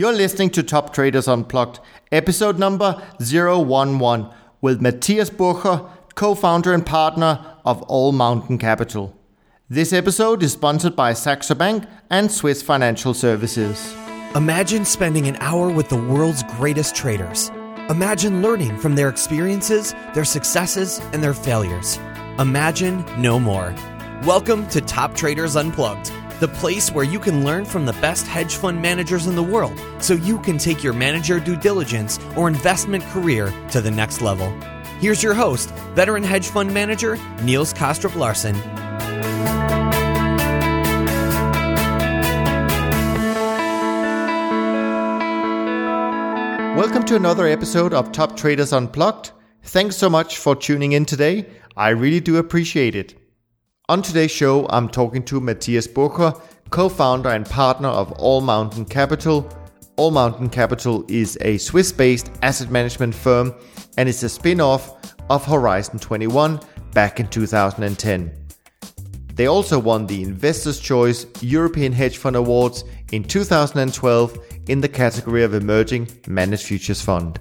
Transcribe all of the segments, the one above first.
You're listening to Top Traders Unplugged, episode number 011, with Mathias Bucher, co founder and partner of All Mountain Capital. This episode is sponsored by Saxo Bank and Swiss Financial Services. Imagine spending an hour with the world's greatest traders. Imagine learning from their experiences, their successes, and their failures. Imagine no more. Welcome to Top Traders Unplugged, the place where you can learn from the best hedge fund managers in the world so you can take your manager due diligence or investment career to the next level. Here's your host, veteran hedge fund manager Niels Kaastrup Larsen. Welcome to another episode of Top Traders Unplugged. Thanks so much for tuning in today. I really do appreciate it. On today's show, I'm talking to Mathias Bucher, co founder and partner of All Mountain Capital. All Mountain Capital is a Swiss based asset management firm and is a spin off of Horizon 21 back in 2010. They also won the Investors' Choice European Hedge Fund Awards in 2012 in the category of Emerging Managed Futures Fund.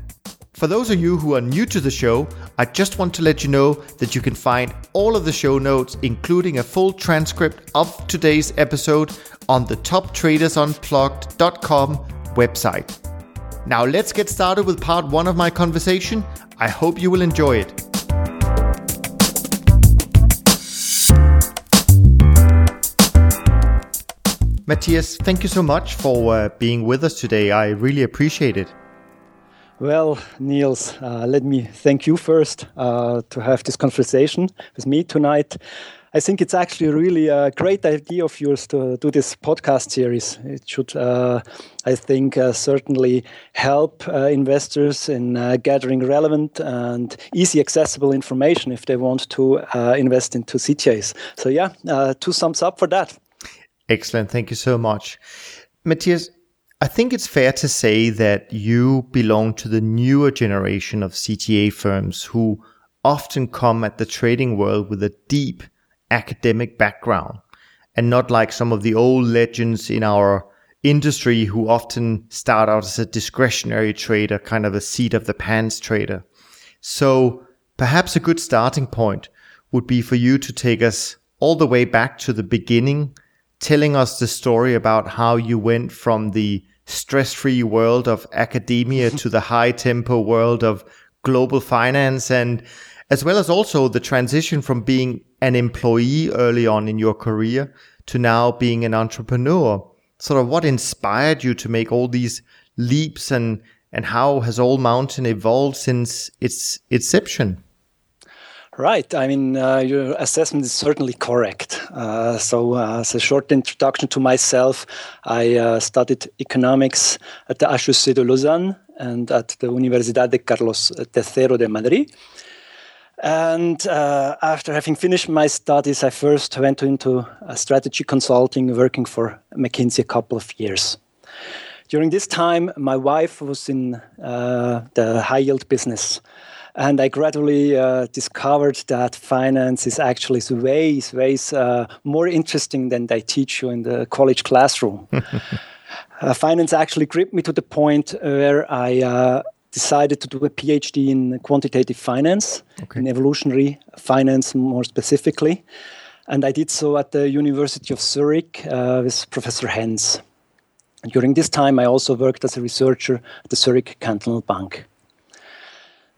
For those of you who are new to the show, I just want to let you know that you can find all of the show notes, including a full transcript of today's episode, on the toptradersunplugged.com website. Now let's get started with part one of my conversation. I hope you will enjoy it. Mathias, thank you so much for uh, being with us today. I really appreciate it. Well, Niels, uh, let me thank you first uh, to have this conversation with me tonight. I think it's actually really a great idea of yours to do this podcast series. It should, uh, I think, uh, certainly help uh, investors in uh, gathering relevant and easy accessible information if they want to invest into CTAs. So, yeah, two thumbs up for that. Excellent. Thank you so much. Mathias, I think it's fair to say that you belong to the newer generation of CTA firms who often come at the trading world with a deep academic background and not like some of the old legends in our industry who often start out as a discretionary trader, kind of a seat of the pants trader. So perhaps a good starting point would be for you to take us all the way back to the beginning telling us the story about how you went from the stress free world of academia to the high tempo world of global finance and as well as also the transition from being an employee early on in your career to now being an entrepreneur. Sort of what inspired you to make all these leaps and and how has All Mountain evolved since its inception? Right. I mean, uh, your assessment is certainly correct. Uh, so, uh, as a short introduction to myself, I uh, studied economics at the HEC de Lausanne and at the Universidad de Carlos III de Madrid. And uh, after having finished my studies, I first went into strategy consulting, working for McKinsey a couple of years. During this time, my wife was in uh, the high yield business. And I gradually uh, discovered that finance is actually ways, ways uh, more interesting than they teach you in the college classroom. uh, finance actually gripped me to the point where I uh, decided to do a PhD in quantitative finance, okay. in evolutionary finance more specifically. And I did so at the University of Zurich uh, with Professor Hens. During this time, I also worked as a researcher at the Zurich Cantonal Bank.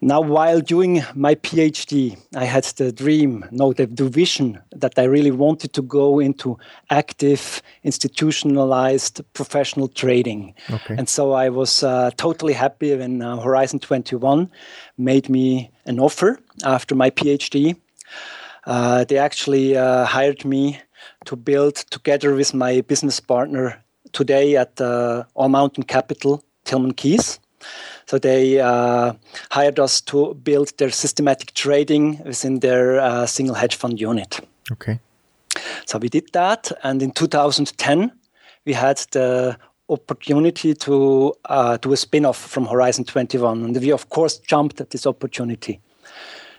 Now, while doing my PhD, I had the dream, no, the, the vision that I really wanted to go into active, institutionalized professional trading. Okay. And so I was uh, totally happy when uh, Horizon 21 made me an offer after my PhD. Uh, they actually uh, hired me to build together with my business partner today at uh, All Mountain Capital, Tilman Keese. So they uh, hired us to build their systematic trading within their uh, single hedge fund unit. Okay. So we did that, and in 2010 we had the opportunity to uh, do a spin-off from Horizon 21, and we of course jumped at this opportunity.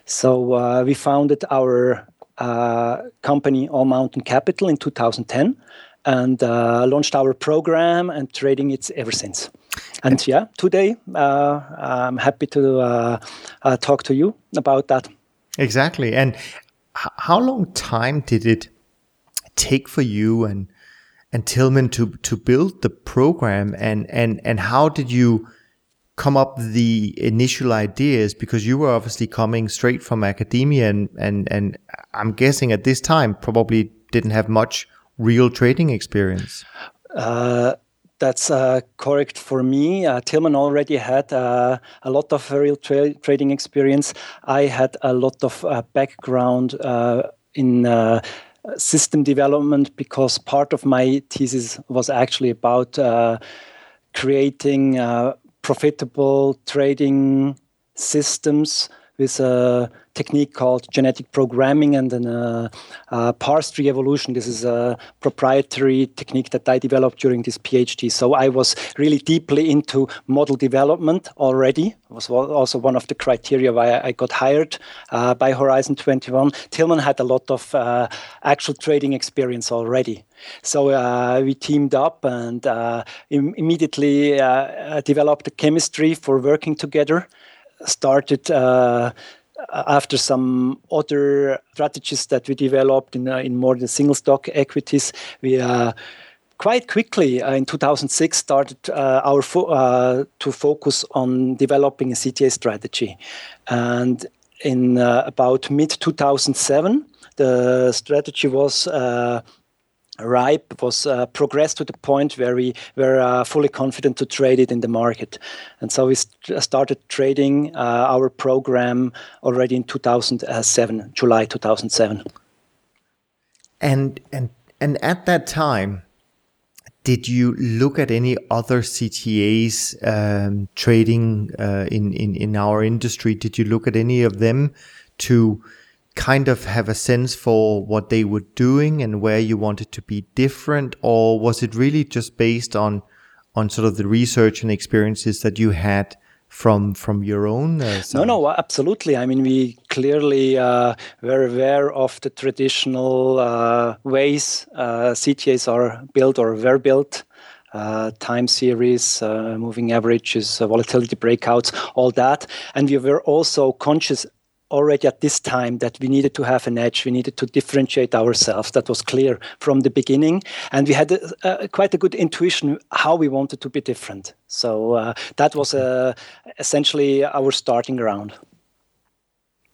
So uh, we founded our uh, company All Mountain Capital in 2010, and uh, launched our program and trading it ever since. And yeah, today uh, I'm happy to uh, uh, talk to you about that. Exactly. And h- how long time did it take for you and and Tilman to to build the program and and and how did you come up with the initial ideas because you were obviously coming straight from academia and and and I'm guessing at this time probably didn't have much real trading experience. Uh, that's uh, correct for me. Uh, Tilman already had uh, a lot of real tra- trading experience. I had a lot of uh, background uh, in uh, system development because part of my thesis was actually about creating profitable trading systems with a technique called genetic programming and then a, a parse tree evolution. This is a proprietary technique that I developed during this PhD. So I was really deeply into model development already. It was also one of the criteria why I got hired uh, by Horizon 21. Tilman had a lot of uh, actual trading experience already. So uh, we teamed up and uh, Im- immediately uh, developed a chemistry for working together started uh, after some other strategies that we developed in, uh, in more than single stock equities. We uh, quite quickly uh, in 2006 started uh, our fo- uh, to focus on developing a CTA strategy, and in about mid 2007, the strategy was ripe was uh, progressed to the point where we were uh, fully confident to trade it in the market. And so we st- started trading uh, our program already in 2007 july 2007 and and and at that time did you look at any other CTAs um, trading uh, in, in in our industry? Did you look at any of them to kind of have a sense for what they were doing and where you wanted to be different? Or was it really just based on on sort of the research and experiences that you had from from your own uh, no no absolutely. I mean we clearly uh, were aware of the traditional uh, ways uh, ctas are built or were built uh, time series, uh, moving averages, uh, volatility breakouts, all that. And we were also conscious already at this time that we needed to have an edge. We needed to differentiate ourselves. That was clear from the beginning. And we had a, a, quite a good intuition how we wanted to be different. So uh, that was uh, essentially our starting ground.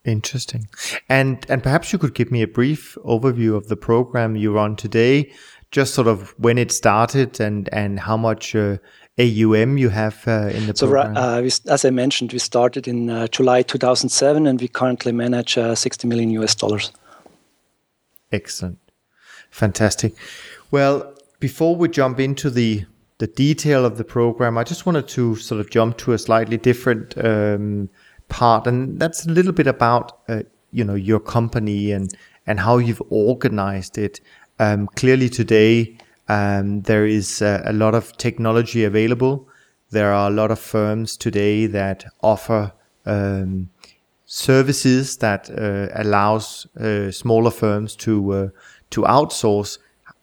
Interesting. And and perhaps you could give me a brief overview of the program you run today, just sort of when it started and and how much uh, AUM you have uh, in the so, program? Uh, we, as I mentioned, we started in uh, July 2007 and we currently manage uh, 60 million US dollars. Excellent. Fantastic. Well, before we jump into the the detail of the program, I just wanted to sort of jump to a slightly different um, part, and that's a little bit about uh, you know your company and and how you've organized it. Um, clearly, today um, there is uh, a lot of technology available. There are a lot of firms today that offer um, services that uh, allows uh, smaller firms to uh, to outsource.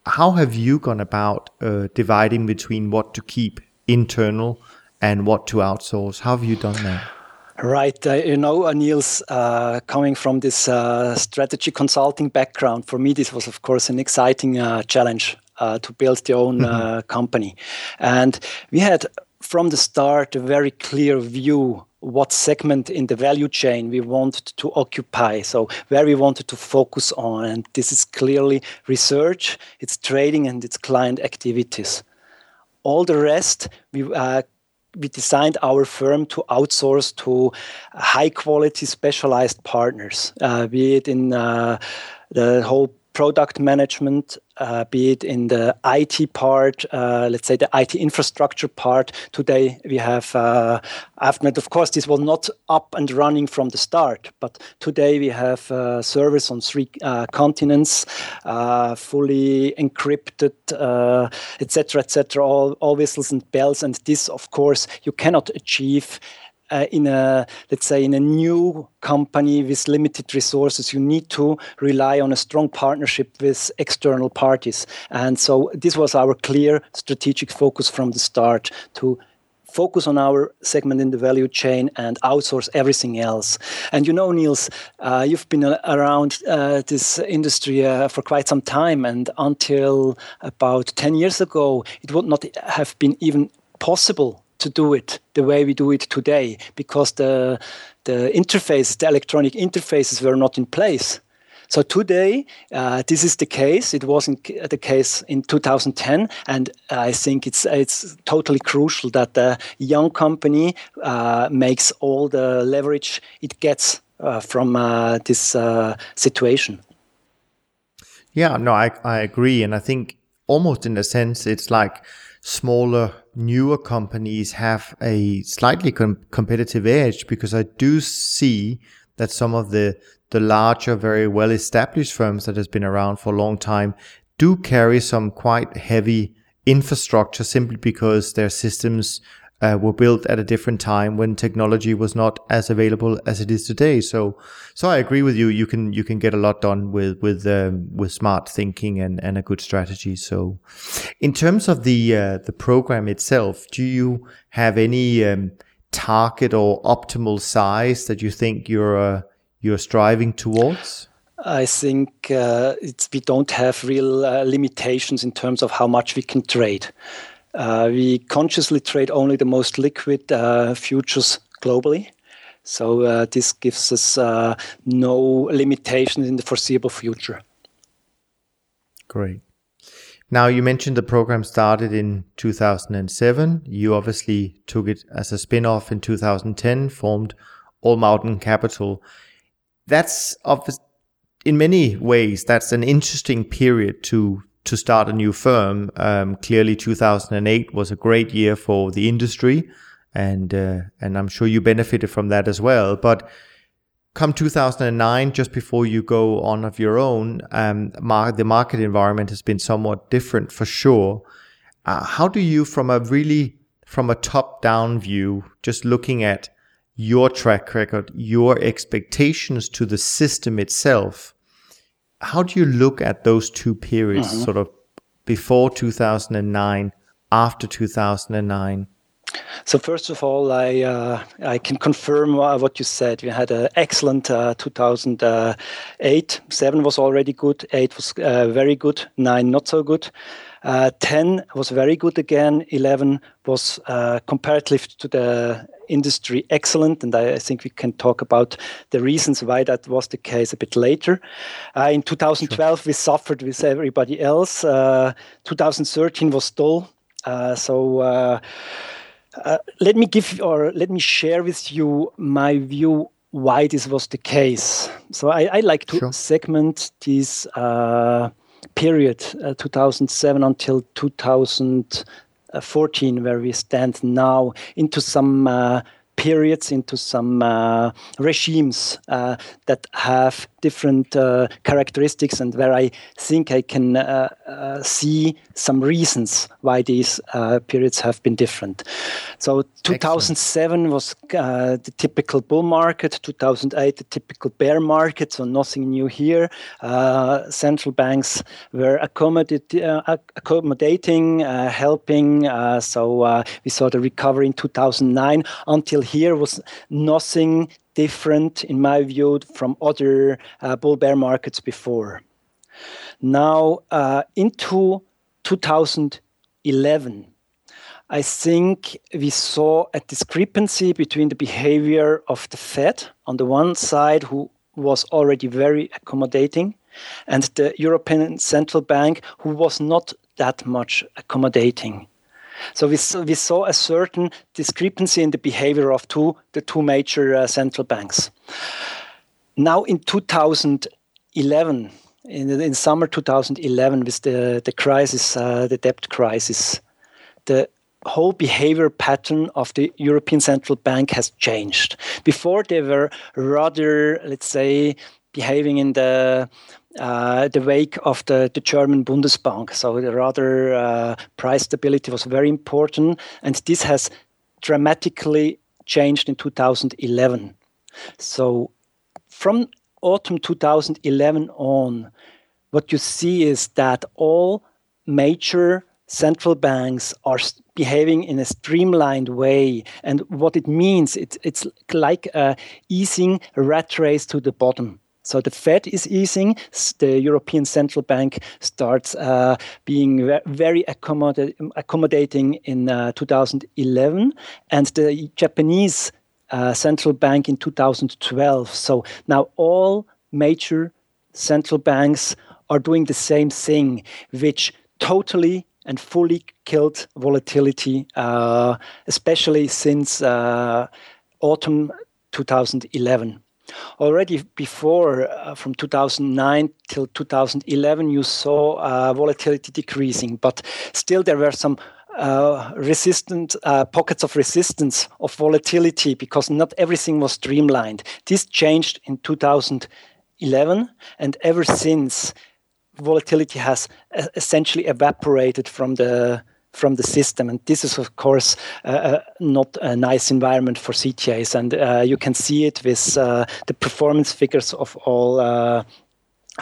How have you gone about uh, dividing between what to keep internal and what to outsource? How have you done that? Right. Uh, you know, Niels, uh, coming from this strategy consulting background, for me, this was, of course, an exciting challenge to build their own mm-hmm. uh, company. And we had from the start a very clear view what segment in the value chain we wanted to occupy so where we wanted to focus on and this is clearly research it's trading and it's client activities all the rest we uh, we designed our firm to outsource to high quality specialized partners, uh, be it in uh, the whole product management, uh, be it in the IT part, uh, let's say the IT infrastructure part. Today we have uh, AFNet. Of course, this was not up and running from the start, but today we have uh, service on three uh, continents, uh, fully encrypted, etc., etc. all, all whistles and bells. And this, of course, you cannot achieve uh, in a let's say in a new company with limited resources you need to rely on a strong partnership with external parties and so this was our clear strategic focus from the start to focus on our segment in the value chain and outsource everything else. And you know, Niels, uh, you've been around uh, this industry uh, for quite some time, and until about 10 years ago, it would not have been even possible to do it the way we do it today because the the interfaces, the electronic interfaces were not in place. So today, uh, this is the case. It wasn't the case in 2010, and I think it's it's totally crucial that the young company uh, makes all the leverage it gets uh, from uh, this uh, situation. Yeah, no, I I agree, and I think almost in a sense it's like smaller, newer companies have a slightly com- competitive edge because I do see that some of the the larger, very well established firms that has been around for a long time do carry some quite heavy infrastructure simply because their systems uh, were built at a different time when technology was not as available as it is today. So, so I agree with you. You can you can get a lot done with with um, with smart thinking and, and a good strategy. So, in terms of the uh, the program itself, do you have any um, target or optimal size that you think you're uh, you're striving towards? I think uh, we don't have real uh, limitations in terms of how much we can trade. Uh, we consciously trade only the most liquid uh, futures globally. So uh, this gives us uh, no limitations in the foreseeable future. Great. Now, you mentioned the program started in 2007. You obviously took it as a spin off in 2010, formed All Mountain Capital that's obvious in many ways that's an interesting period to to start a new firm. Um, clearly, 2008 was a great year for the industry, and uh, and I'm sure you benefited from that as well. But come 2009, just before you go on of your own, um, mar- the market environment has been somewhat different for sure. Uh, how do you, from a really from a top down view, just looking at your track record, your expectations to the system itself. How do you look at those two periods, mm-hmm. sort of before 2009, after 2009? So first of all, I uh, I can confirm what you said. We had an excellent uh, 2008. Seven was already good. Eight was uh, very good. Nine not so good. Uh, 10 was very good again. 11 was uh, comparative to the industry excellent, and I, I, think we can talk about the reasons why that was the case a bit later. Uh, in 2012, sure. we suffered with everybody else. Uh, 2013 was dull. Uh, so uh, let me give or let me share with you my view why this was the case. So I, I like to sure. segment these period, uh, 2007 until 2014, where we stand now, into some uh, periods, into some uh, regimes that have different uh, characteristics and where I think I can uh, uh, see some reasons why these uh, periods have been different. So 2007 Excellent. was uh, the typical bull market, 2008 the typical bear market, so nothing new here. Uh, central banks were accommodating, helping. so we saw the recovery in 2009. Until here was nothing different, in my view, from other uh, bull bear markets before. Now, uh, into 2011, I think we saw a discrepancy between the behavior of the Fed on the one side, who was already very accommodating, and the European Central Bank, who was not that much accommodating. So we saw, we saw a certain discrepancy in the behavior of two the two major uh, central banks. Now in 2011, in, in summer 2011, with the the crisis, uh, the debt crisis, the whole behavior pattern of the European Central Bank has changed. Before they were rather, let's say, behaving in the uh, the wake of the, the German Bundesbank. So rather uh, price stability was very important, and this has dramatically changed in 2011. So from autumn 2011 on, what you see is that all major central banks are behaving in a streamlined way. And what it means, it, it's like uh, easing a rat race to the bottom. So the Fed is easing. The European Central Bank starts uh, being very accommodating in uh, 2011, and the Japanese uh, central bank in 2012. So now all major central banks are doing the same thing, which totally and fully killed volatility, uh, especially since uh, autumn 2011. Already before, uh, from 2009 till 2011, you saw uh, volatility decreasing, but still there were some uh, resistant uh, pockets of resistance of volatility because not everything was streamlined. This changed in 2011, and ever since, volatility has essentially evaporated from the from the system. And this is, of course, uh, uh, not a nice environment for CTAs. And uh, you can see it with uh, the performance figures of all. Uh,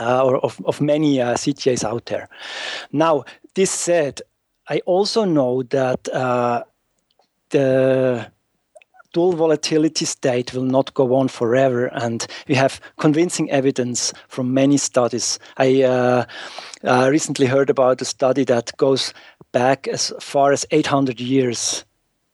uh, or of, of many CTAs out there. Now, this said, I also know that the dual volatility state will not go on forever. And we have convincing evidence from many studies. I uh, uh, recently heard about a study that goes back as far as 800 years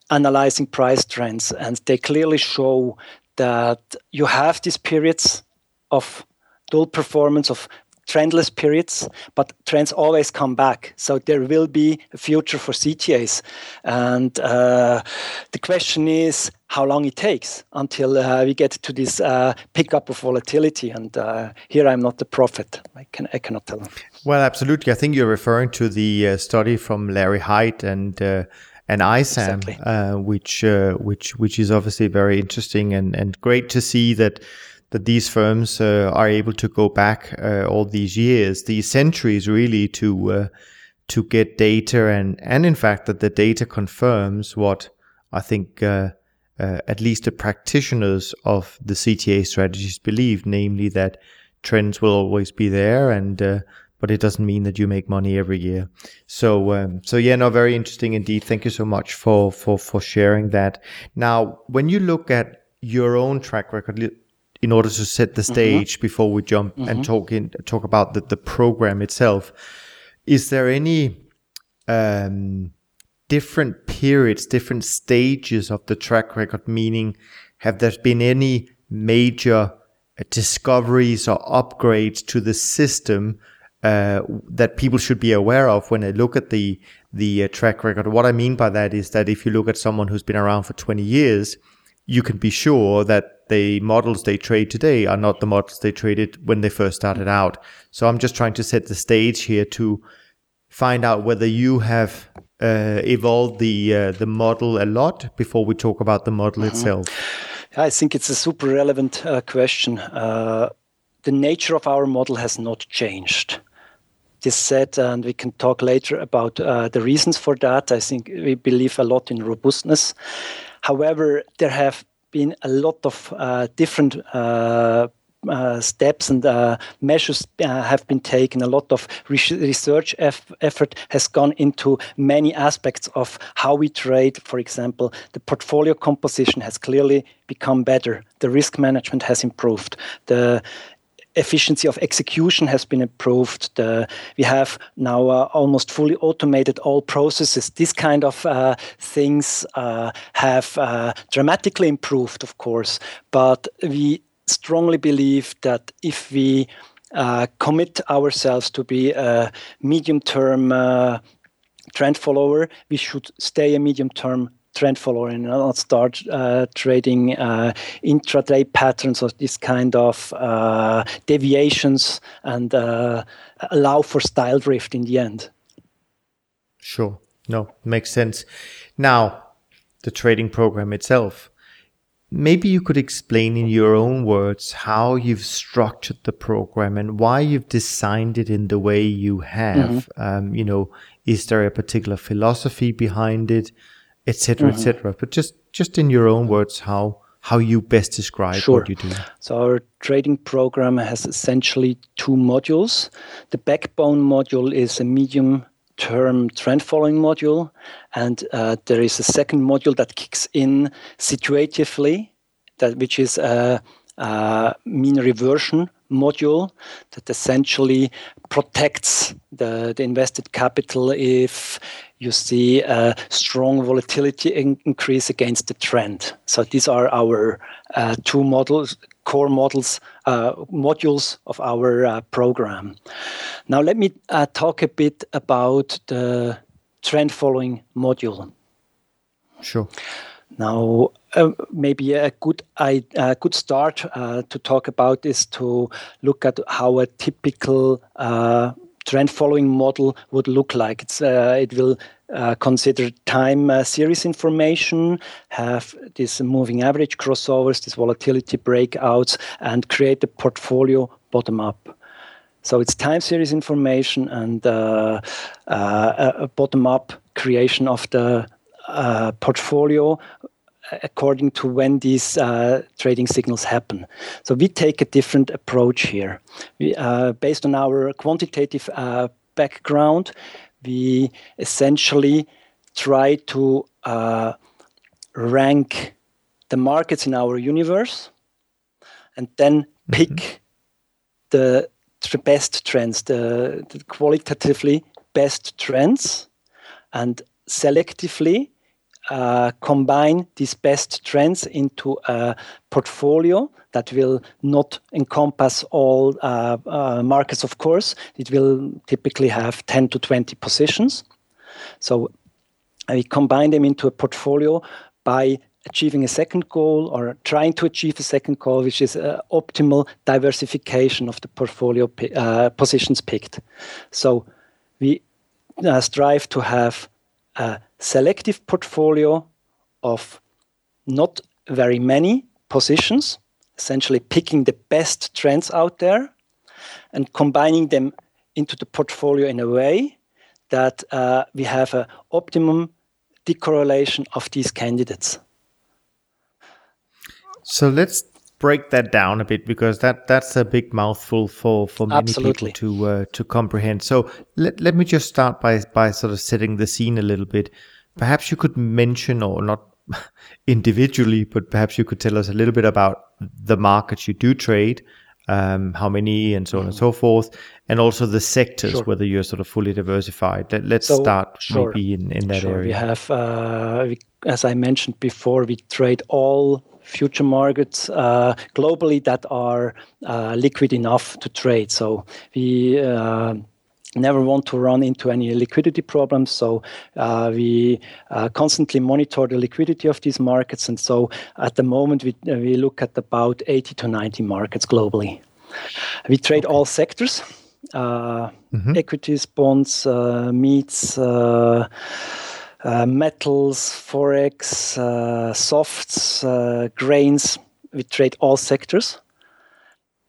analyzing price trends. And they clearly show that you have these periods of dual performance, of trendless periods, but trends always come back. So there will be a future for CTAs. And uh, the question is how long it takes until uh, we get to this uh, pickup of volatility. And uh, here I'm not the prophet. I, can, I cannot tell. Well, absolutely. I think you're referring to the uh, study from Larry Hite and uh, and ISAM, exactly. which which which is obviously very interesting and, and great to see that that these firms uh, are able to go back uh, all these years, these centuries, really to uh, to get data, and and in fact that the data confirms what I think uh, uh, at least the practitioners of the CTA strategies believe, namely that trends will always be there, and uh, but it doesn't mean that you make money every year. So um, so yeah, no, very interesting indeed. Thank you so much for for for sharing that. Now, when you look at your own track record in order to set the mm-hmm. stage mm-hmm. before we jump mm-hmm. and talk in talk about the, the program itself is there any um, different periods different stages of the track record meaning have there been any major uh, discoveries or upgrades to the system uh, that people should be aware of when they look at the the uh, track record. What I mean by that is that if you look at someone who's been around for 20 years, you can be sure that the models they trade today are not the models they traded when they first started out. So I'm just trying to set the stage here to find out whether you have uh, evolved the uh, the model a lot before we talk about the model mm-hmm. itself. I think it's a super relevant uh, question. Uh, the nature of our model has not changed. This said, and we can talk later about uh, the reasons for that. I think we believe a lot in robustness. However, there have been a lot of uh, different uh, uh, steps and uh, measures uh, have been taken. A lot of research eff- effort has gone into many aspects of how we trade. For example, the portfolio composition has clearly become better. The risk management has improved. The efficiency of execution has been improved. The, we have now uh, almost fully automated all processes. These kind of uh, things uh, have uh, dramatically improved, of course, but we strongly believe that if we uh, commit ourselves to be a medium term trend follower, we should stay a medium term trend follower and not start uh, trading uh, intraday patterns or this kind of uh, deviations and uh, allow for style drift in the end. Sure. No, makes sense. Now, the trading program itself. Maybe you could explain in your own words how you've structured the program and why you've designed it in the way you have. Mm-hmm. Um, you know, is there a particular philosophy behind it? Etc., mm-hmm. etc. But just just in your own words, how how you best describe sure. what you do. So our trading program has essentially two modules. The backbone module is a medium term trend following module, and uh, there is a second module that kicks in situatively, that which is a, a mean reversion module that essentially protects the, the invested capital if you see a strong volatility in increase against the trend. So these are our uh, two models, core models, uh, modules of our uh, program. Now let me uh, talk a bit about the trend following module. Sure. Now, uh, maybe a good a good start uh, to talk about is to look at how a typical uh, trend following model would look like. It's, uh, it will uh, consider time series information, have this moving average crossovers, this volatility breakouts, and create a portfolio bottom up. So it's time series information and a bottom up creation of the uh, portfolio according to when these uh, trading signals happen. So we take a different approach here. We, uh, based on our quantitative uh, background, we essentially try to uh, rank the markets in our universe and then mm-hmm. pick mm-hmm. the, the, best trends, the, the qualitatively best trends, and selectively uh, combine these best trends into a portfolio that will not encompass all uh, uh, markets, of course. It will typically have 10 to 20 positions. So we combine them into a portfolio by achieving a second goal or trying to achieve a second goal, which is uh, optimal diversification of the portfolio uh, positions picked. So we uh, strive to have a selective portfolio of not very many positions, essentially picking the best trends out there and combining them into the portfolio in a way that uh, we have an optimum decorrelation of these candidates. So let's break that down a bit because that that's a big mouthful for for many Absolutely. people to uh, to comprehend. So let let me just start by by sort of setting the scene a little bit. Perhaps you could mention or not individually, but perhaps you could tell us a little bit about the markets you do trade, um, how many, and so on and so forth, and also the sectors, sure. whether you're sort of fully diversified. Let, us so, start sure. maybe in, in that sure. area. We have, uh, we, as I mentioned before, we trade all future markets uh, globally that are uh, liquid enough to trade. So we uh, never want to run into any liquidity problems. So uh, we uh, constantly monitor the liquidity of these markets. And so at the moment, we, uh, we look at about 80 to 90 markets globally. We trade okay. all sectors. Mm-hmm. Equities, bonds, meats, uh, metals, forex, uh, softs, uh, grains. We trade all sectors,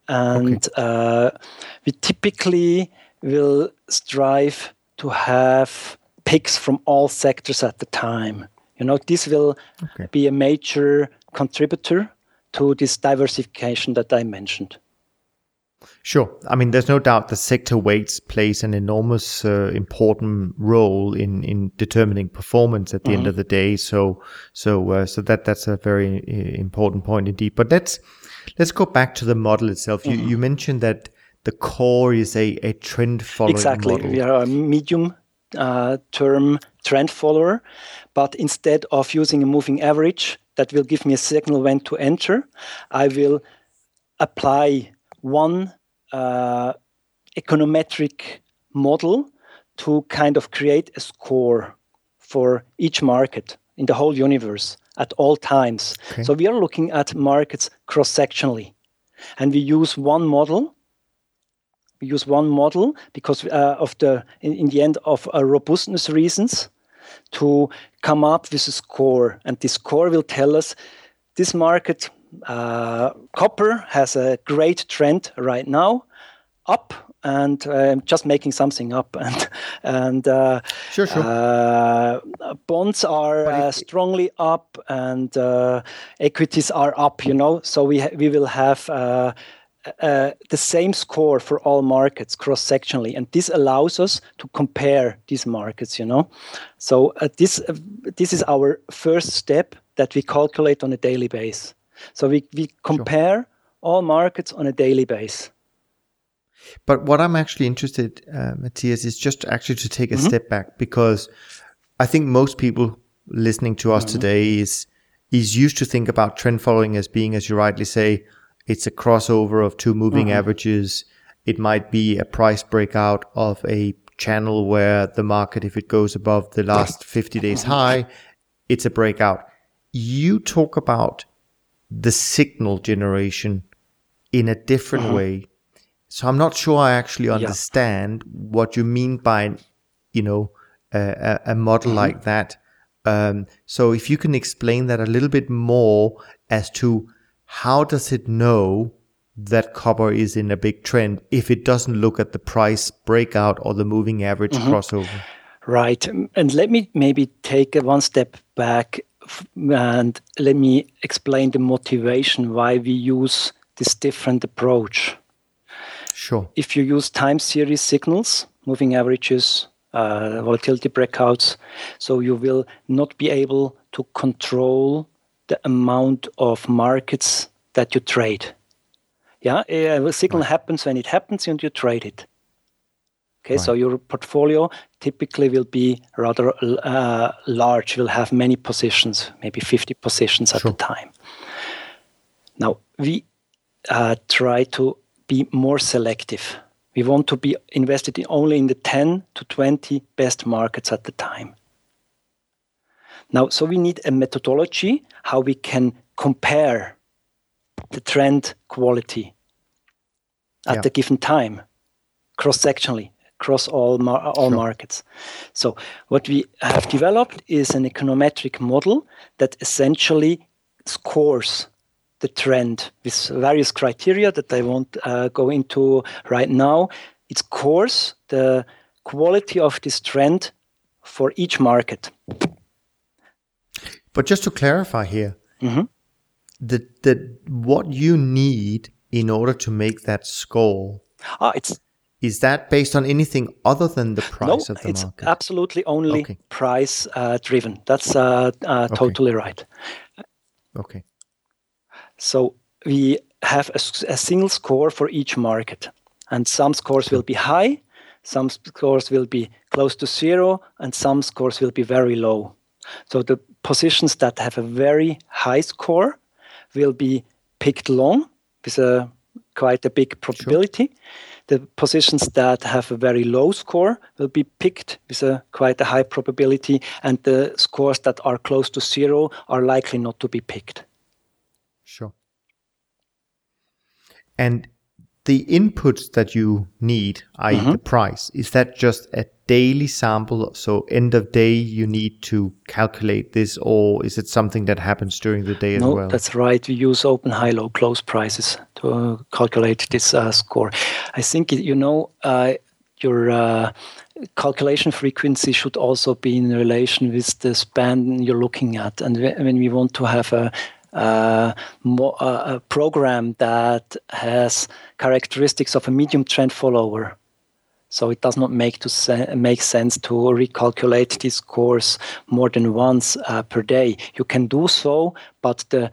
and okay. we typically will strive to have picks from all sectors at the time. You know, this will okay. be a major contributor to this diversification that I mentioned. Sure. I mean, there's no doubt the sector weights plays an enormous uh, important role in, in determining performance at the mm-hmm. end of the day. So, so, uh, so that, that's a very uh, important point indeed. But let's, let's go back to the model itself. Mm-hmm. You, you mentioned that the core is a, a trend following exactly. model. We are a medium uh, term trend follower, but instead of using a moving average that will give me a signal when to enter, I will apply one uh, econometric model to kind of create a score for each market in the whole universe at all times. Okay. So we are looking at markets cross sectionally. And we use one model. We use one model because uh, of the, in, in, the end, of uh, robustness reasons to come up with a score. And this score will tell us this market uh, copper has a great trend right now, up and uh, just making something up. And and uh, sure, sure. Uh, bonds are uh, strongly up and uh, equities are up you know? So we ha- we will have uh, the same score for all markets cross sectionally and this allows us to compare these markets you know? So this this is our first step that we calculate on a daily base so we, we compare sure. all markets on a daily base but what I'm actually interested, uh, Mathias, is just actually to take a mm-hmm. step back because I think most people listening to us mm-hmm. today is is used to think about trend following as being, as you rightly say, it's a crossover of two moving mm-hmm. averages. It might be a price breakout of a channel where the market, if it goes above the last 50 days high, it's a breakout. You talk about the signal generation in a different mm-hmm. way so I'm not sure I actually understand yeah. what you mean by, you know, a, a model mm-hmm. like that. Um, so if you can explain that a little bit more as to how does it know that copper is in a big trend if it doesn't look at the price breakout or the moving average mm-hmm. crossover? Right. And let me maybe take one step back and let me explain the motivation why we use this different approach. Sure. If you use time series signals, moving averages, uh, volatility breakouts, so you will not be able to control the amount of markets that you trade. Yeah, a signal happens when it happens and you trade it. Okay, right. so your portfolio typically will be rather uh, large, will have many positions, maybe 50 positions at sure. a time. Now, we uh, try to be more selective. We want to be invested in only in the 10 to 20 best markets at the time. Now, so we need a methodology how we can compare the trend quality at yeah. the given time, cross sectionally, across all, mar- all sure. markets. So, what we have developed is an econometric model that essentially scores the trend with various criteria that I won't uh, go into right now. It's course the quality of this trend for each market. But just to clarify here, mm-hmm. the, the what you need in order to make that score. Ah, it's is that based on anything other than the price no, of the market? it's market? absolutely only okay. price uh, driven. That's uh, uh, totally okay. right. Okay. So we have a, a, single score for each market, and some scores will be high, some scores will be close to zero, and some scores will be very low. So the positions that have a very high score will be picked long with a quite a big probability. Sure. The positions that have a very low score will be picked with a quite a high probability, and the scores that are close to zero are likely not to be picked. Sure. And the inputs that you need, i.e., mm-hmm. the price, is that just a daily sample? So, end of day, you need to calculate this, or is it something that happens during the day no, as well? that's right. We use open, high, low, close prices to uh, calculate this uh, score. I think, you know, uh, your uh, calculation frequency should also be in relation with the span you're looking at. And when we want to have a uh, a program that has characteristics of a medium trend follower. So it does not make to se- make sense to recalculate this scores more than once uh, per day. You can do so, but the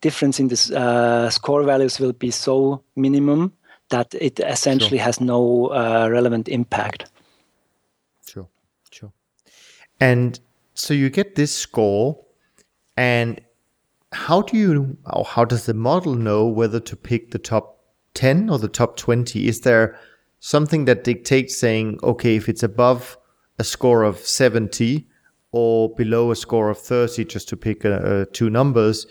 difference in the uh, score values will be so minimum that it essentially sure. has no uh, relevant impact. Sure, sure. And so you get this score, and how do you or how does the model know whether to pick the top 10 or the top 20 is there something that dictates saying okay if it's above a score of 70 or below a score of 30 just to pick uh, uh, two numbers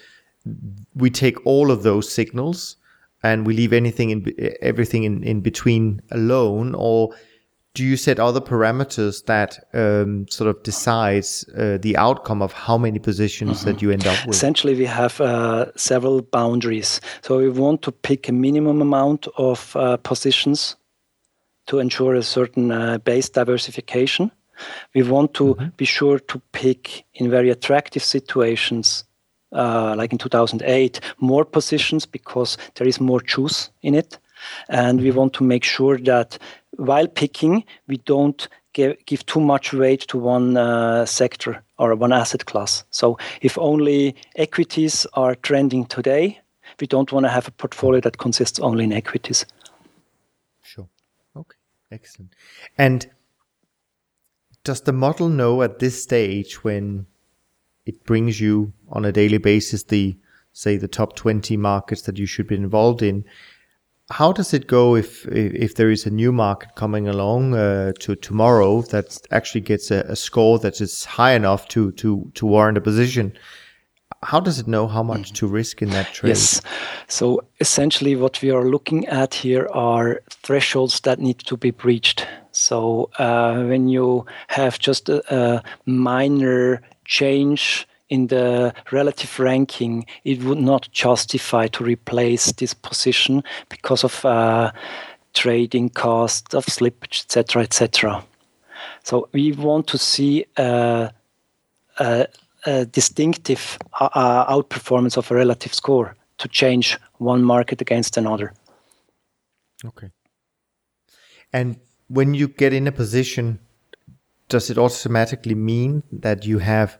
we take all of those signals and we leave anything in everything in, in between alone? Or do you set other parameters that um, sort of decides uh, the outcome of how many positions mm-hmm. that you end up with? Essentially, we have uh, several boundaries. So we want to pick a minimum amount of uh, positions to ensure a certain uh, base diversification. We want to mm-hmm. be sure to pick in very attractive situations, uh, like in 2008, more positions because there is more juice in it. And we mm-hmm. want to make sure that while picking, we don't give, give too much weight to one uh, sector or one asset class. So if only equities are trending today, we don't want to have a portfolio that consists only in equities. Sure. Okay. Excellent. And does the model know at this stage when it brings you on a daily basis the say the top 20 markets that you should be involved in how does it go if if there is a new market coming along uh, to tomorrow that actually gets a, a, score that is high enough to to to warrant a position? How does it know how much to risk in that trade? Yes. So essentially, what we are looking at here are thresholds that need to be breached. So uh, when you have just a, a minor change in the relative ranking, it would not justify to replace this position because of uh, trading cost, of slippage, etc., etc. So we want to see a, a, a distinctive uh, uh, outperformance of a relative score to change one market against another. Okay. And when you get in a position, does it automatically mean that you have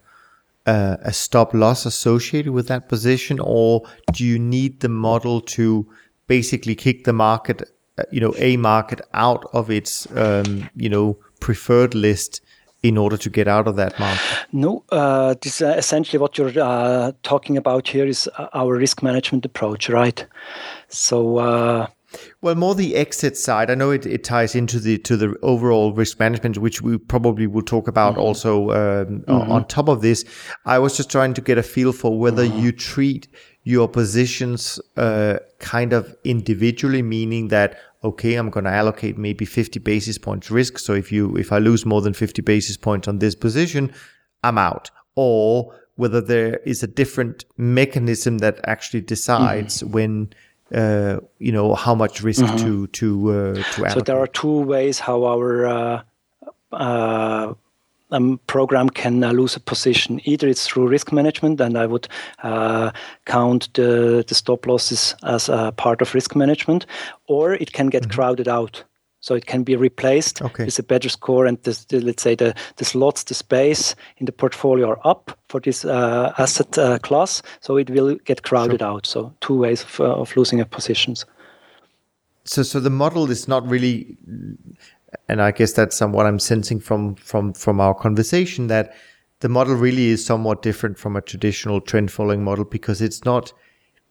uh, a stop loss associated with that position, or do you need the model to basically kick the market, uh, you know, a market out of its, um, you know, preferred list in order to get out of that market? No, uh, this uh, essentially what you're uh, talking about here is uh, our risk management approach, right? So uh, well, more the exit side. I know it, it ties into the to the overall risk management, which we probably will talk about mm-hmm. also um, mm-hmm. on top of this. I was just trying to get a feel for whether mm-hmm. you treat your positions uh, kind of individually, meaning that okay, I'm going to allocate maybe 50 basis points risk. So if you if I lose more than 50 basis points on this position, I'm out. Or whether there is a different mechanism that actually decides mm-hmm. when uh, you know how much risk mm-hmm. to to uh, to allocate. So there are two ways how our uh, uh um, program can uh, lose a position. Either it's through risk management, and I would uh, count the the stop losses as a part of risk management, or it can get mm-hmm. crowded out. So it can be replaced okay. with a better score, and the, the, let's say the, the slots, the space in the portfolio are up for this uh, asset uh, class. So it will get crowded sure. out. So two ways of, uh, of losing a positions. So, so the model is not really, and I guess that's what I'm sensing from from from our conversation that the model really is somewhat different from a traditional trend following model because it's not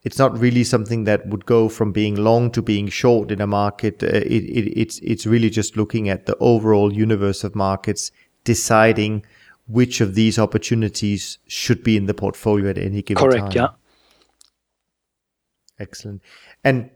it's not really something that would go from being long to being short in a market. Uh, it, it, it's it's really just looking at the overall universe of markets, deciding which of these opportunities should be in the portfolio at any given Correct, time. Correct. Yeah. Excellent. And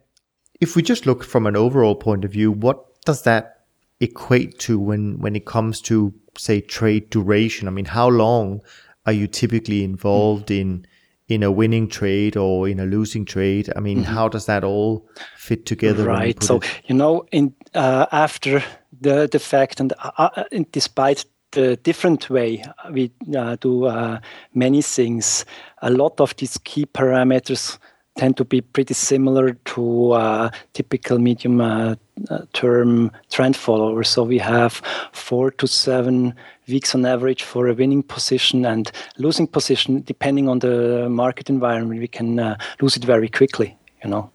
if we just look from an overall point of view, what does that equate to when when it comes to say trade duration? I mean, how long are you typically involved mm. in? In a winning trade or in a losing trade? I mean, mm-hmm. how does that all fit together? Right. So, it? you know, in uh, after the the fact and, uh, uh despite the different way we uh, do uh, many things, a lot of these key parameters tend to be pretty similar to uh, typical medium uh, uh, term trend followers. So we have four to seven weeks on average for a winning position and losing position, depending on the market environment, we can uh, lose it very quickly, you know.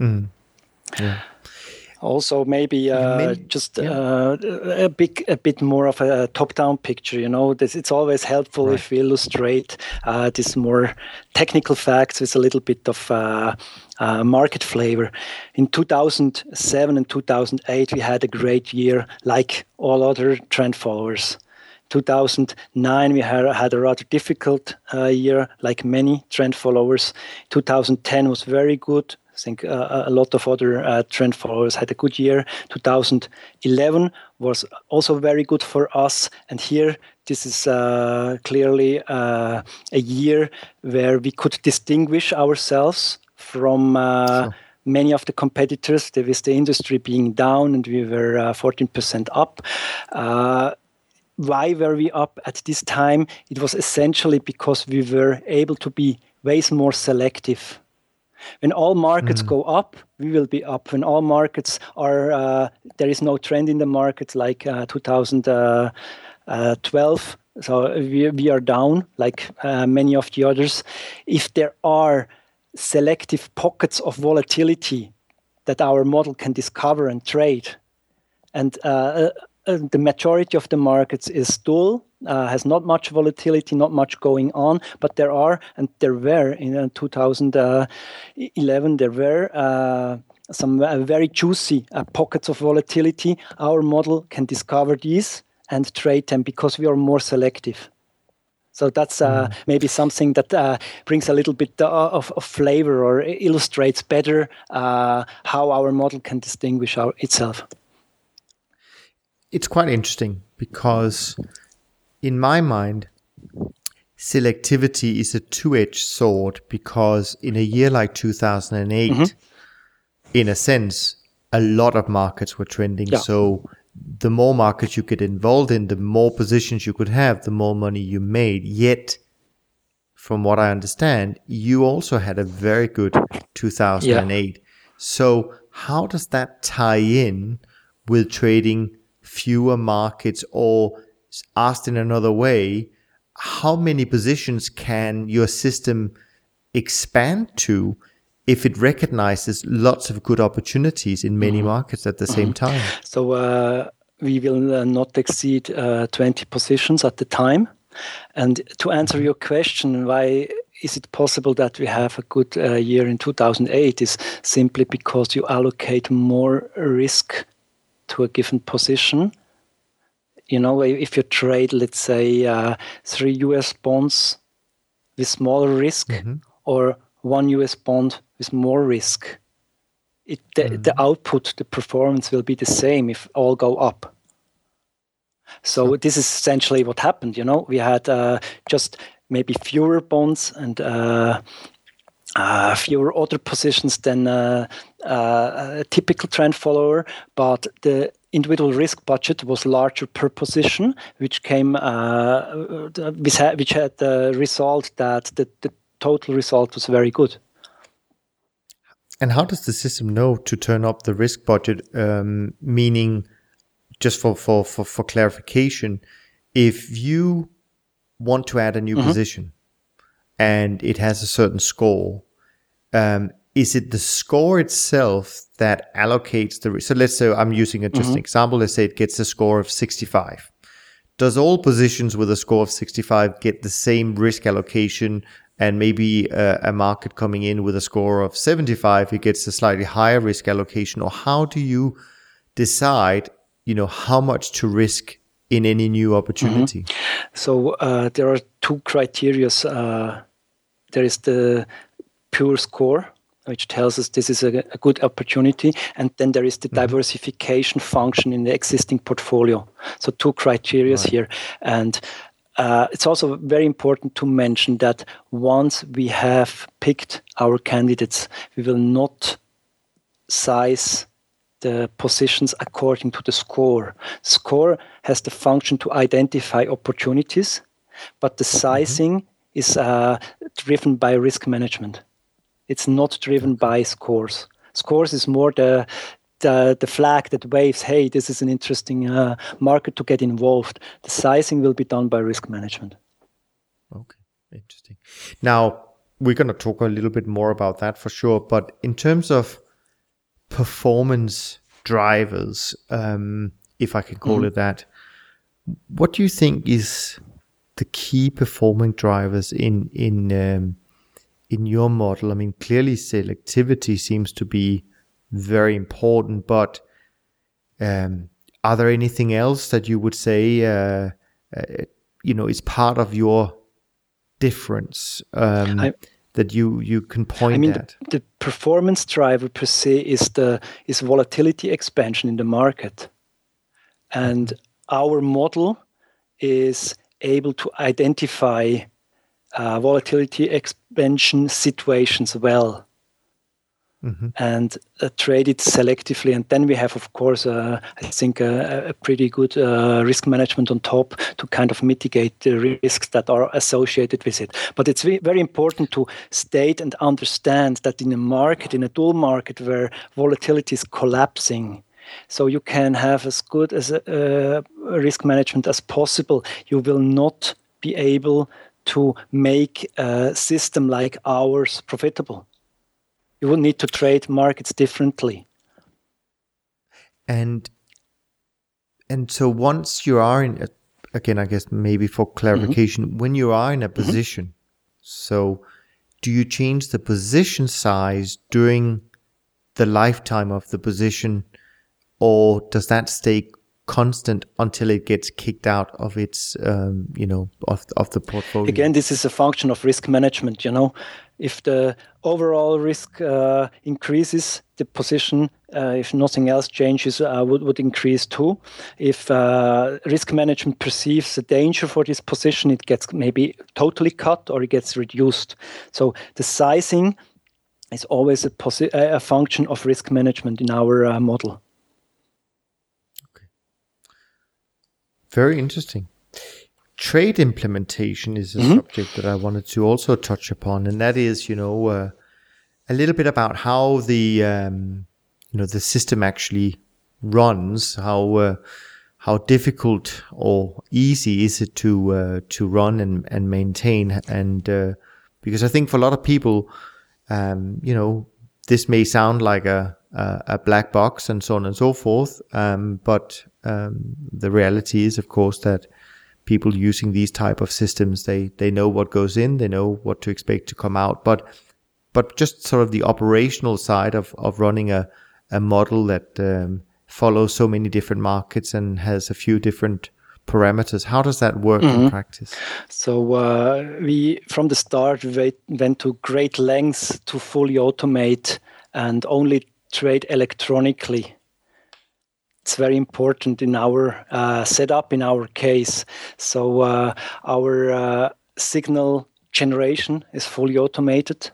Mm. Yeah also maybe uh, just yeah. uh, a big a bit more of a top-down picture you know? This, it's always helpful right. if we illustrate uh, this more technical facts with a little bit of uh, uh, market flavor. In 2007 and 2008 we had a great year like all other trend followers. 2009 we had, had a rather difficult uh, year like many trend followers. 2010 was very good I think uh, a lot of other uh, trend followers had a good year. 2011 was also very good for us. And here, this is uh, clearly uh, a year where we could distinguish ourselves from uh, sure. many of the competitors, there with the industry being down and we were uh, 14% up. Uh, why were we up at this time? It was essentially because we were able to be way more selective. When all markets mm. go up, we will be up. When all markets are, uh, there is no trend in the market like uh, 2012. Uh, so we, we are down like uh, many of the others. If there are selective pockets of volatility that our model can discover and trade, and uh, uh, the majority of the markets is dull, uh, has not much volatility, not much going on, but there are, and there were in uh, 2011, there were uh, some uh, very juicy uh, pockets of volatility. Our model can discover these and trade them because we are more selective. So that's uh, mm. maybe something that uh, brings a little bit uh, of, of, flavor or illustrates better how our model can distinguish our, itself it's quite interesting because in my mind, selectivity is a two-edged sword because in a year like 2008, mm-hmm. in a sense, a lot of markets were trending. Yeah. So the more markets you get involved in, the more positions you could have, the more money you made. Yet, from what I understand, you also had a very good 2008. Yeah. So how does that tie in with trading fewer markets or asked in another way, how many positions can your system expand to if it recognizes lots of good opportunities in many mm-hmm. markets at the mm-hmm. same time? So uh, we will uh, not exceed uh, 20 positions at the time. And to answer your question, why is it possible that we have a good uh, year in 2008 is simply because you allocate more risk to a given position. You know, if you trade, let's say, uh, three US bonds with smaller risk mm-hmm. or one US bond with more risk, it, the, mm-hmm. the output, the performance will be the same if all go up. So this is essentially what happened. You know, we had uh, just maybe fewer bonds and uh, uh, fewer other positions than uh, uh, a typical trend follower, but the individual risk budget was larger per position, which came uh, which had, which had the result that the, the total result was very good. And how does the system know to turn up the risk budget? Um, meaning, just for, for, for, for clarification, if you want to add a new mm-hmm. position and it has a certain score, um, is it the score itself that allocates the risk? So let's say I'm using a, just mm-hmm. an example. Let's say it gets a score of 65. Does all positions with a score of 65 get the same risk allocation? And maybe uh, a market coming in with a score of 75, it gets a slightly higher risk allocation. Or how do you decide, you know, how much to risk in any new opportunity? Mm-hmm. So uh, there are two criteria. Uh, there is the pure score, which tells us this is a, a good opportunity. And then there is the mm-hmm. diversification function in the existing portfolio. So two criteria right. here. And uh, it's also very important to mention that once we have picked our candidates, we will not size the positions according to the score. Score has the function to identify opportunities, but the mm-hmm. sizing mm-hmm. is uh, driven by risk management. It's not driven by scores. Scores is more the the, the flag that waves, hey, this is an interesting uh, market to get involved. The sizing will be done by risk management. Okay, interesting. Now, we're going to talk a little bit more about that for sure. But in terms of performance drivers, um, if I can call mm-hmm. it that, what do you think is the key performing drivers in in um, in your model? I mean, clearly selectivity seems to be very important, but um, are there anything else that you would say, uh, uh, you know, is part of your difference um, I, that you you can point I mean, at? The, the performance driver per se is the is volatility expansion in the market, and our model is able to identify uh, volatility expansion situations well. mm-hmm. and uh, trade it selectively. And then we have, of course, uh, I think uh, a pretty good uh, risk management on top to kind of mitigate the risks that are associated with it. But it's very important to state and understand that in a market, in a dual market where volatility is collapsing, so you can have as good as a, uh, risk management as possible. You will not be able to make a system like ours profitable. You will need to trade markets differently. And and so once you are in a, again, I guess maybe for clarification, mm-hmm. when you are in a mm-hmm. position, mm-hmm. so do you change the position size during the lifetime of the position, or does that stay constant until it gets kicked out of its um, you know of, of the portfolio. Again this is a function of risk management you know. If the overall risk uh, increases the position uh, if nothing else changes uh, would, would increase too. If uh, risk management perceives a danger for this position it gets maybe totally cut or it gets reduced. So the sizing is always a, posi- a function of risk management in our uh, model Very interesting. Trade implementation is a mm-hmm. subject that I wanted to also touch upon, and that is, you know, uh, a little bit about how the um, you know the system actually runs, how uh, how difficult or easy is it to uh, to run and, and maintain, and uh, because I think for a lot of people, um, you know, this may sound like a a black box and so on and so forth, um, but um, the reality is, of course, that people using these type of systems they they know what goes in, they know what to expect to come out, but but just sort of the operational side of of running a a model that um, follows so many different markets and has a few different parameters. How does that work mm-hmm. in practice? So uh, we, from the start, we went to great lengths to fully automate and only trade electronically it's very important in our uh, setup, in our case. So uh, our uh, signal generation is fully automated.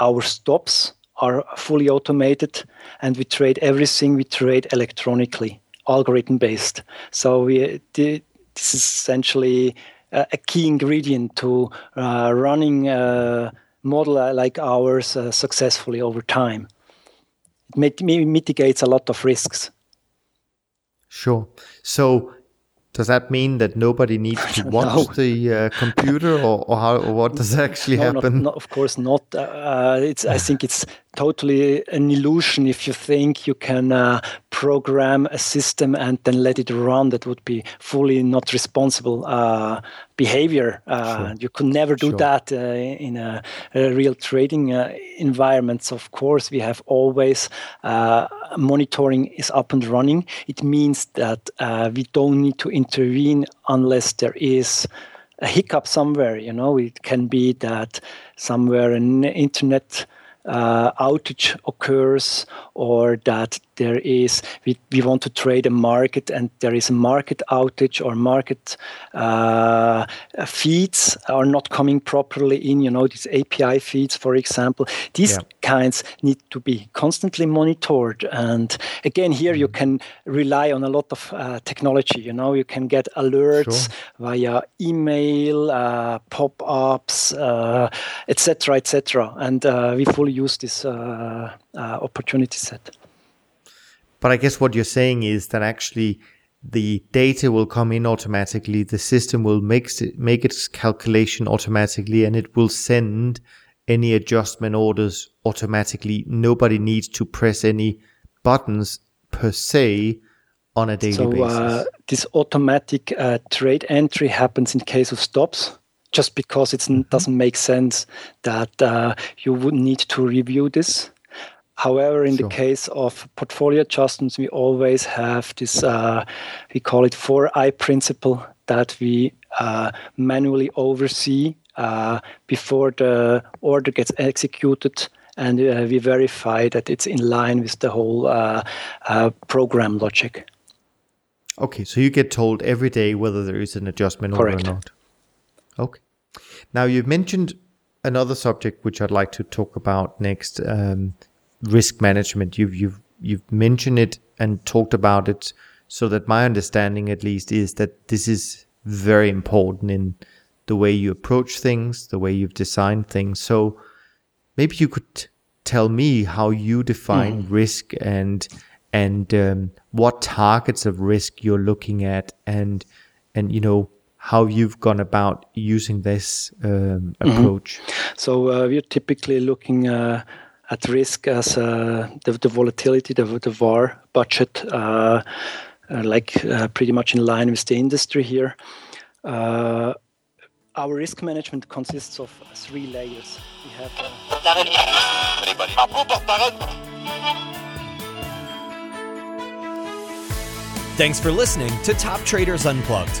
Our stops are fully automated, and we trade everything we trade electronically, algorithm based. So we this is essentially a key ingredient to uh, running a model like ours uh, successfully over time. It mitigates a lot of risks. Sure. So does that mean that nobody needs to watch no. the uh, computer, or, or, how, or what does actually no, happen? Not, not, of course not. Uh, it's, I think it's totally an illusion if you think you can uh, program a system and then let it run. That would be fully not responsible uh, behavior. Uh, sure. You could never do sure. that uh, in a, a, real trading uh, environment. So of course, we have always monitoring is up and running. It means that we don't need to intervene unless there is a hiccup somewhere. You know, it can be that somewhere an internet uh, Uh, outage occurs or that there is we, we want to trade a market and there is a market outage or market uh, feeds are not coming properly in you know these api feeds for example these yeah. kinds need to be constantly monitored and again here you mm-hmm. can rely on a lot of uh, technology you know you can get alerts sure. via email uh, pop-ups etc uh, etc et and uh, we fully use this uh, opportunity set but I guess what you're saying is that actually the data will come in automatically. The system will make make its calculation automatically, and it will send any adjustment orders automatically. Nobody needs to press any buttons per se on a daily so, basis. Uh, this automatic uh, trade entry happens in case of stops. Just because it mm-hmm. doesn't make sense that uh, you would need to review this However, in sure. the case of portfolio adjustments, we always have this, uh, we call it 4I principle that we uh, manually oversee uh, before the order gets executed and uh, we verify that it's in line with the whole uh, uh, program logic. Okay, so you get told every day whether there is an adjustment Correct. or not. Okay. Now, you've mentioned another subject which I'd like to talk about next. Um, risk management. You've you've you've mentioned it and talked about it, so that my understanding, at least, is that this is very important in the way you approach things, the way you've designed things. So maybe you could tell me how you define mm. risk and and um, what targets of risk you're looking at and and you know how you've gone about using this um, mm-hmm. approach. Mm-hmm. So uh, we're typically looking uh, at risk as uh, the, the, volatility, the, the VAR budget, uh, uh, like pretty much in line with the industry here. our risk management consists of three layers. We have. Thanks for listening to Top Traders Unplugged.